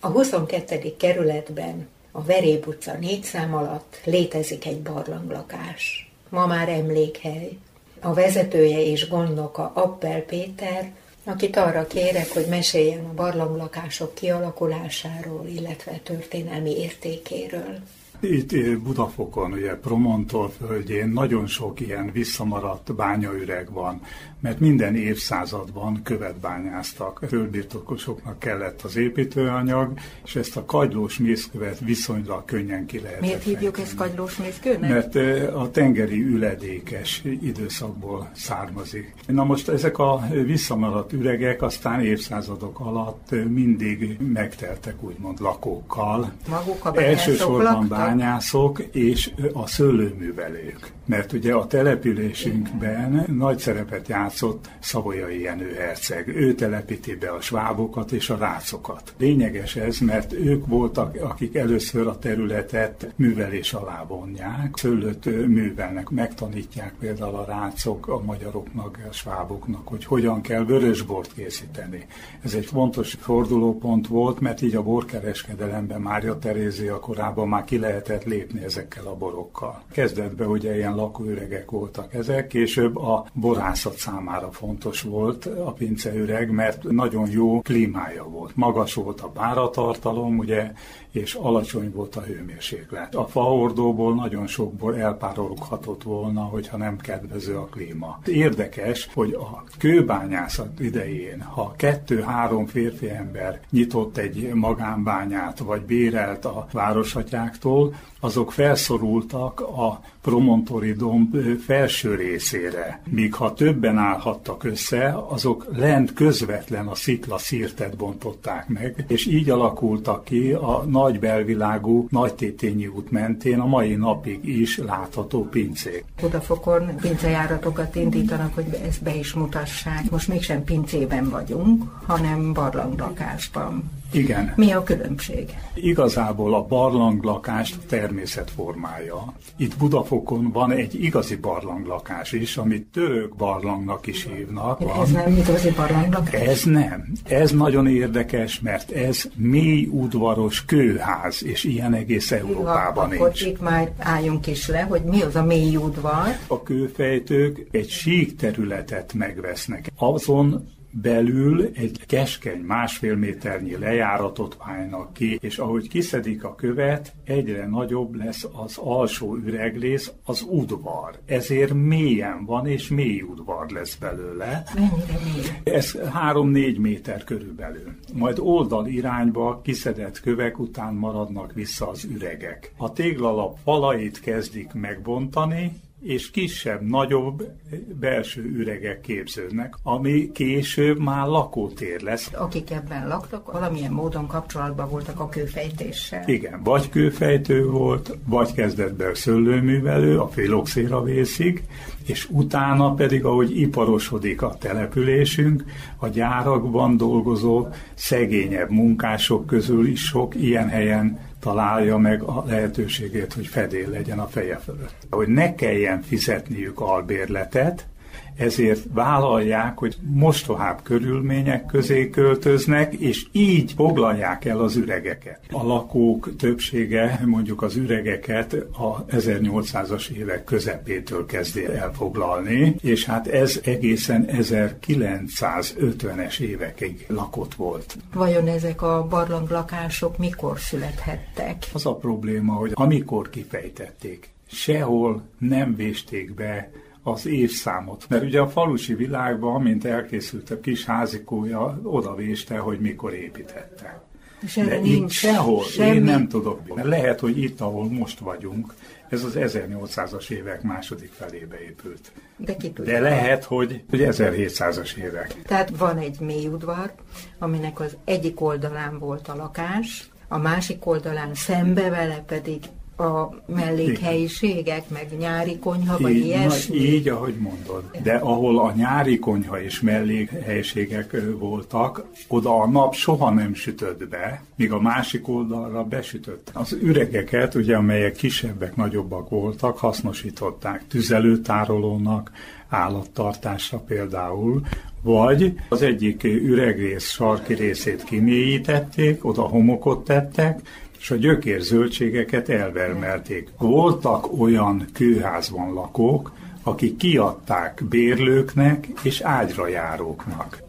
A 22. kerületben a Veréb utca négy szám alatt létezik egy barlanglakás. Ma már emlékhely. A vezetője és gondnoka Appel Péter, akit arra kérek, hogy meséljen a barlanglakások kialakulásáról, illetve történelmi értékéről. Itt Budafokon, ugye Promontor földjén nagyon sok ilyen visszamaradt bányaüreg van, mert minden évszázadban követ bányáztak. Földbirtokosoknak kellett az építőanyag, és ezt a kagylós mészkövet viszonylag könnyen ki lehet. Miért hívjuk ezt kagylós mészkőnek? Mert a tengeri üledékes időszakból származik. Na most ezek a visszamaradt üregek aztán évszázadok alatt mindig megteltek úgymond lakókkal. Maguk a Elsősorban bányászok és a szőlőművelők. Mert ugye a településünkben nagy szerepet játszott Szavolyai Jenő herceg. Ő telepíti be a svábokat és a rácokat. Lényeges ez, mert ők voltak, akik először a területet művelés alá vonják. Szőlőt művelnek, megtanítják például a rácok a magyaroknak, a sváboknak, hogy hogyan kell vörösbort készíteni. Ez egy fontos fordulópont volt, mert így a borkereskedelemben Mária Terézia korában már ki lehetett lépni ezekkel a borokkal. Kezdetben ugye ilyen lakóüregek voltak ezek, később a borászat számára fontos volt a pinceüreg, mert nagyon jó klímája volt. Magas volt a páratartalom, ugye, és alacsony volt a hőmérséklet. A faordóból nagyon sokból elpárologhatott volna, hogyha nem kedvező a klíma. Érdekes, hogy a kőbányászat idején, ha kettő-három férfi ember nyitott egy magánbányát, vagy bérelt a azok felszorultak a promontori domb felső részére, míg ha többen állhattak össze, azok lent közvetlen a szikla szírtet bontották meg, és így alakultak ki a nagy belvilágú Nagytétényi út mentén a mai napig is látható pincék. Budafokon pincejáratokat indítanak, hogy ezt be is mutassák. Most mégsem pincében vagyunk, hanem barlanglakásban. Igen. Mi a különbség? Igazából a barlanglakást természetformája. Itt Budafokon van egy igazi barlanglakás is, amit török barlangnak is hívnak. Van. Ez nem igazi barlanglakás? Ez nem. Ez nagyon érdekes, mert ez mély udvaros kőház, és ilyen egész Európában Jó, nincs. itt már álljunk is le, hogy mi az a mély udvar. A kőfejtők egy sík területet megvesznek. Azon belül egy keskeny másfél méternyi lejáratot válnak ki, és ahogy kiszedik a követ, egyre nagyobb lesz az alsó üreglész, az udvar. Ezért mélyen van, és mély udvar lesz belőle. Mennyire mély? Ez 3-4 méter körülbelül. Majd oldal irányba kiszedett kövek után maradnak vissza az üregek. A téglalap falait kezdik megbontani, és kisebb, nagyobb belső üregek képződnek, ami később már lakótér lesz. Akik ebben laktak, valamilyen módon kapcsolatban voltak a kőfejtéssel. Igen, vagy kőfejtő volt, vagy kezdetben szőlőművelő, a filoxéra vészig, és utána pedig, ahogy iparosodik a településünk, a gyárakban dolgozó szegényebb munkások közül is sok ilyen helyen találja meg a lehetőségét, hogy fedél legyen a feje fölött. Hogy ne kelljen fizetniük albérletet, ezért vállalják, hogy mostohább körülmények közé költöznek, és így foglalják el az üregeket. A lakók többsége mondjuk az üregeket a 1800-as évek közepétől kezdi elfoglalni, és hát ez egészen 1950-es évekig lakott volt. Vajon ezek a barlanglakások mikor születhettek? Az a probléma, hogy amikor kifejtették, sehol nem vésték be az évszámot. Mert ugye a falusi világban, amint elkészült a kis házikója, odavéste, hogy mikor építette. És De itt sehol, semmi. én nem tudok. Mert lehet, hogy itt, ahol most vagyunk, ez az 1800-as évek második felébe épült. De, ki tudja. De lehet, hogy, hogy 1700-as évek. Tehát van egy mély udvar, aminek az egyik oldalán volt a lakás, a másik oldalán szembe vele pedig a mellékhelyiségek, meg nyári konyha, vagy így, ilyesmi? Na, így, ahogy mondod. De ahol a nyári konyha és mellékhelyiségek voltak, oda a nap soha nem sütött be, míg a másik oldalra besütött. Az üregeket, ugye, amelyek kisebbek, nagyobbak voltak, hasznosították tüzelőtárolónak, állattartásra például, vagy az egyik üregrész sarki részét kimélyítették, oda homokot tettek, és a gyökér zöldségeket elvermelték. Voltak olyan kőházban lakók, akik kiadták bérlőknek és ágyra járóknak.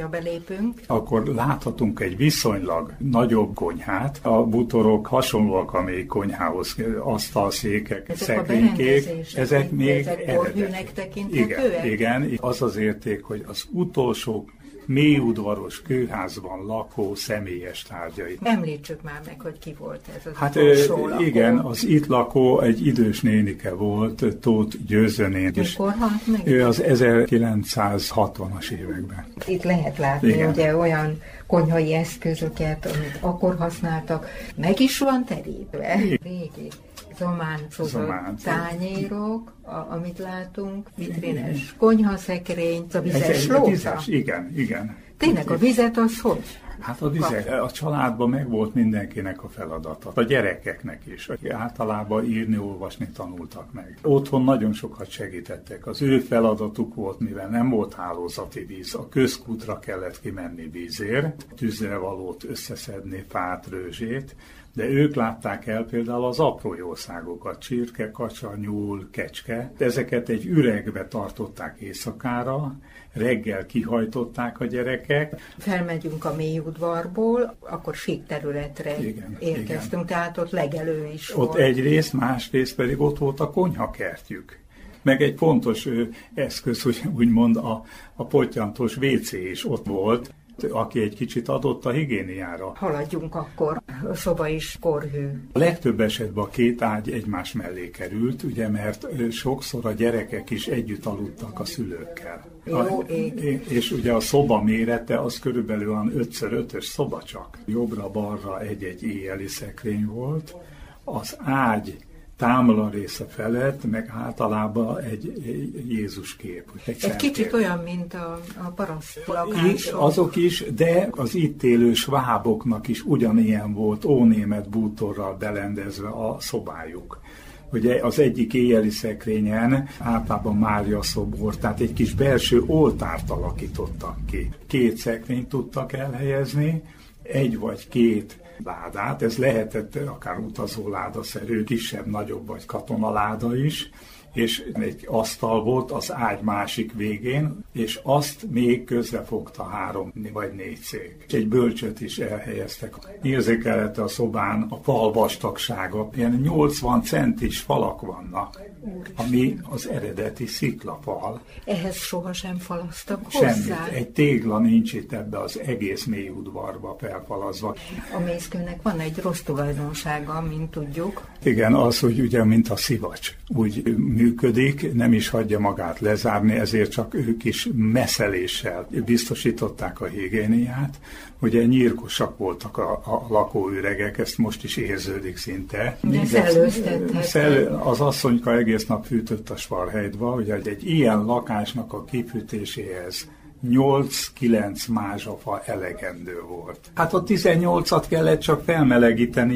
Ha belépünk. Akkor láthatunk egy viszonylag nagyobb konyhát. A butorok hasonlóak a még konyhához, asztalszékek, ezek szekrénykék. Ezek még ezek eredeti. Igen, igen, az az érték, hogy az utolsó mélyudvaros kőházban lakó személyes tárgyai. Említsük már meg, hogy ki volt ez az Hát lakó. igen, az itt lakó egy idős nénike volt, Tóth Győzönén. Mikor halt meg? Ő az 1960-as években. Itt lehet látni igen. ugye olyan konyhai eszközöket, amit akkor használtak. Meg is van terítve. Régi zománcozott tányérok, a, amit látunk, vitrines konyhaszekrény, a vizes lóta. Vizes, igen, igen. Tényleg a vizet az hogy? Hát a vizet, a családban meg volt mindenkinek a feladata. A gyerekeknek is, akik általában írni, olvasni tanultak meg. Otthon nagyon sokat segítettek. Az ő feladatuk volt, mivel nem volt hálózati víz, a közkútra kellett kimenni vízért, tűzre valót összeszedni, fát, rőzsét, de ők látták el például az apró jószágokat, csirke, kacsa, nyúl, kecske. Ezeket egy üregbe tartották éjszakára, reggel kihajtották a gyerekek. Felmegyünk a mély udvarból, akkor sík területre igen, érkeztünk, igen. tehát ott legelő is Ott volt. egyrészt, másrészt pedig ott volt a konyhakertjük meg egy fontos ö, eszköz, hogy úgymond a, a potyantós WC is ott volt, aki egy kicsit adott a higiéniára. Haladjunk akkor, a szoba is korhű. A legtöbb esetben a két ágy egymás mellé került, ugye, mert sokszor a gyerekek is együtt aludtak a szülőkkel. Jó, a, és ugye a szoba mérete az körülbelül olyan 5x5-ös szoba csak. Jobbra-balra egy-egy éjjeli szekrény volt. Az ágy támla része felett, meg általában egy, egy Jézus kép. Egy, egy kicsit olyan, mint a, a paraszt lakások. Azok is, de az itt élő sváboknak is ugyanilyen volt ónémet bútorral belendezve a szobájuk. Ugye az egyik éjjeli szekrényen általában Mária szobor, tehát egy kis belső oltárt alakítottak ki. Két szekrényt tudtak elhelyezni, egy vagy két ládát, ez lehetett akár utazóládaszerű, kisebb, nagyobb vagy katonaláda is, és egy asztal volt az ágy másik végén, és azt még közrefogta három vagy négy szék. Egy bölcsöt is elhelyeztek. Érzékelhető a szobán a fal vastagsága, ilyen 80 centis falak vannak, ami az eredeti sziklafal. Ehhez sohasem falasztak hozzá? Semmit. Egy tégla nincs itt ebbe az egész mély udvarba felfalazva. A mészkőnek van egy rossz tulajdonsága, mint tudjuk. Igen, az, hogy ugye, mint a szivacs. Úgy működik, nem is hagyja magát lezárni, ezért csak ők is messzeléssel biztosították a higiéniát. Ugye nyírkosak voltak a, a lakóüregek, ezt most is érződik szinte. De szellőztethet. Az asszonyka egész nap fűtött a svarhejdva, ugye egy ilyen lakásnak a kifűtéséhez 8-9 mázsafa elegendő volt. Hát a 18-at kellett csak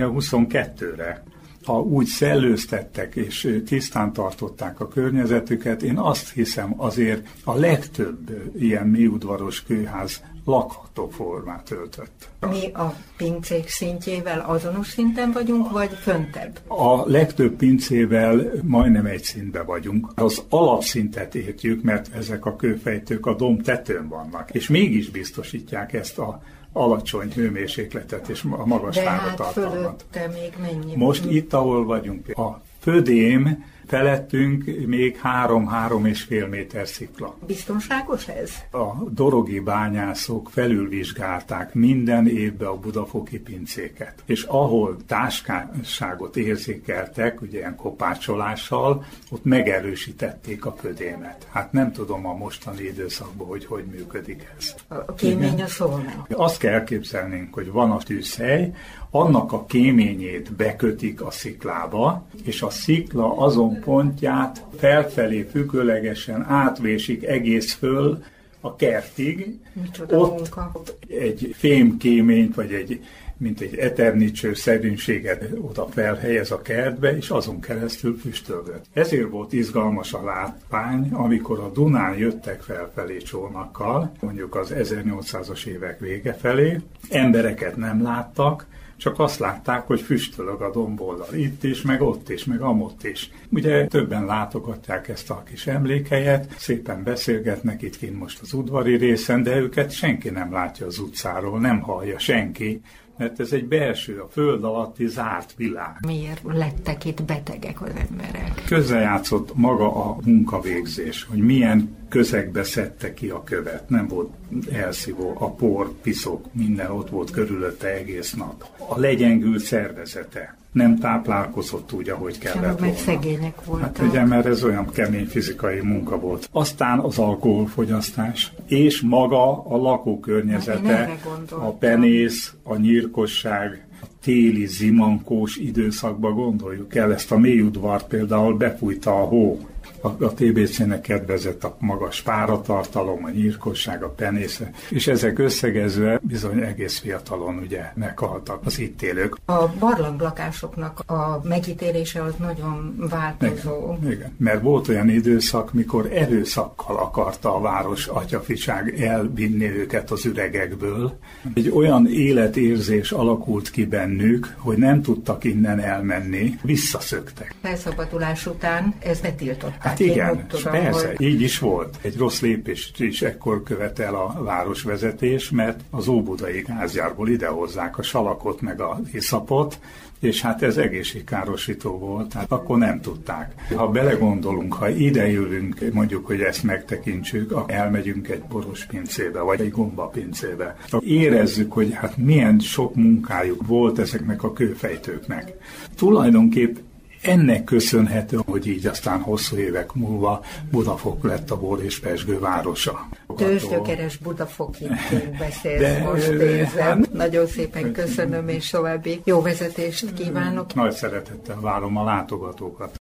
a 22-re ha úgy szellőztettek és tisztán tartották a környezetüket, én azt hiszem azért a legtöbb ilyen mélyudvaros kőház lakható formát öltött. Mi a pincék szintjével azonos szinten vagyunk, vagy föntebb? A legtöbb pincével majdnem egy szintben vagyunk. Az alapszintet értjük, mert ezek a kőfejtők a dom tetőn vannak, és mégis biztosítják ezt a alacsony hőmérsékletet és a magas De fáratartalmat. Hát még mennyi? Most itt, ahol vagyunk, a Födém Felettünk még három-három és fél méter szikla. Biztonságos ez? A dorogi bányászok felülvizsgálták minden évben a budafoki pincéket. És ahol táskásságot érzékeltek, ugye ilyen kopácsolással, ott megerősítették a födémet. Hát nem tudom a mostani időszakban, hogy hogy működik ez. A kémény a szóval Azt kell elképzelnünk, hogy van a tűzhely, annak a kéményét bekötik a sziklába, és a szikla azon pontját felfelé függőlegesen átvésik egész föl a kertig. Micsoda Ott munka. egy fémkéményt, vagy egy mint egy eternicső szerűnséget oda felhelyez a kertbe, és azon keresztül füstölgött. Ezért volt izgalmas a látvány, amikor a Dunán jöttek felfelé csónakkal, mondjuk az 1800-as évek vége felé, embereket nem láttak, csak azt látták, hogy füstölög a domboldal itt is, meg ott is, meg amott is. Ugye többen látogatják ezt a kis emlékhelyet, szépen beszélgetnek itt kint most az udvari részen, de őket senki nem látja az utcáról, nem hallja senki, mert ez egy belső, a föld alatti zárt világ. Miért lettek itt betegek az emberek? Közrejátszott maga a munkavégzés, hogy milyen közegbe szedte ki a követ. Nem volt elszívó, a por, piszok, minden ott volt körülötte egész nap. A legyengült szervezete nem táplálkozott úgy, ahogy kellett volna. meg szegények voltak. Hát ugye, mert ez olyan kemény fizikai munka volt. Aztán az alkoholfogyasztás, és maga a lakókörnyezete, a penész, a nyírkosság, a téli zimankós időszakban gondoljuk el, ezt a mélyudvart például befújta a hó a, a TBC-nek kedvezett a magas páratartalom, a nyírkosság, a penésze, és ezek összegezve bizony egész fiatalon ugye meghaltak az itt élők. A barlanglakásoknak a megítélése az nagyon változó. Igen, igen, mert volt olyan időszak, mikor erőszakkal akarta a város atyafiság elvinni őket az üregekből. Egy olyan életérzés alakult ki bennük, hogy nem tudtak innen elmenni, visszaszöktek. Felszabadulás után ez betiltották. Hát igen, tudom, persze, hogy... így is volt. Egy rossz lépést is ekkor követel a városvezetés, mert az óbudai gázgyárból idehozzák a salakot meg a iszapot, és hát ez egészségkárosító volt, tehát akkor nem tudták. Ha belegondolunk, ha ide jövünk, mondjuk, hogy ezt megtekintsük, elmegyünk egy boros pincébe, vagy egy gomba pincébe, érezzük, hogy hát milyen sok munkájuk volt ezeknek a kőfejtőknek. Tulajdonképp ennek köszönhető, hogy így aztán hosszú évek múlva Budafok lett a bor és pesgő városa. Tőzsgyökeres Budafoki beszélsz De, most érzem. Hát, Nagyon szépen köszönöm, és további jó vezetést kívánok. Nagy szeretettel várom a látogatókat.